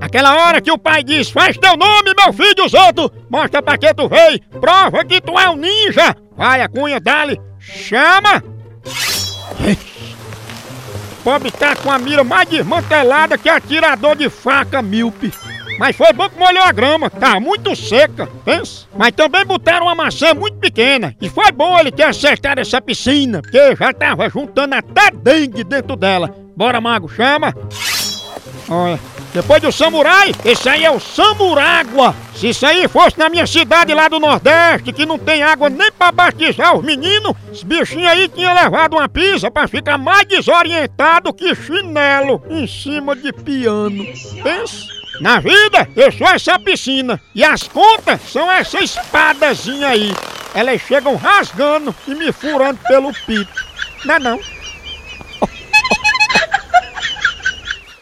Aquela hora que o pai diz, faz teu nome, meu filho, dos outros, mostra pra que tu veio, prova que tu é um ninja. Vai, a cunha, dali, chama. Pobre tá com a mira mais desmantelada que atirador de faca míope. Mas foi bom que molhou a grama, tá muito seca, pensa. Mas também botaram uma maçã muito pequena. E foi bom ele ter acertado essa piscina, porque já tava juntando até dengue dentro dela. Bora, mago, chama. Olha, depois do samurai, esse aí é o samurágua. Se isso aí fosse na minha cidade lá do Nordeste, que não tem água nem pra batizar os meninos, esse bichinho aí tinha levado uma pizza pra ficar mais desorientado que chinelo em cima de piano. Pensa. Na vida, eu sou essa piscina. E as contas são essa espadazinha aí. Elas chegam rasgando e me furando pelo pito. Não é não?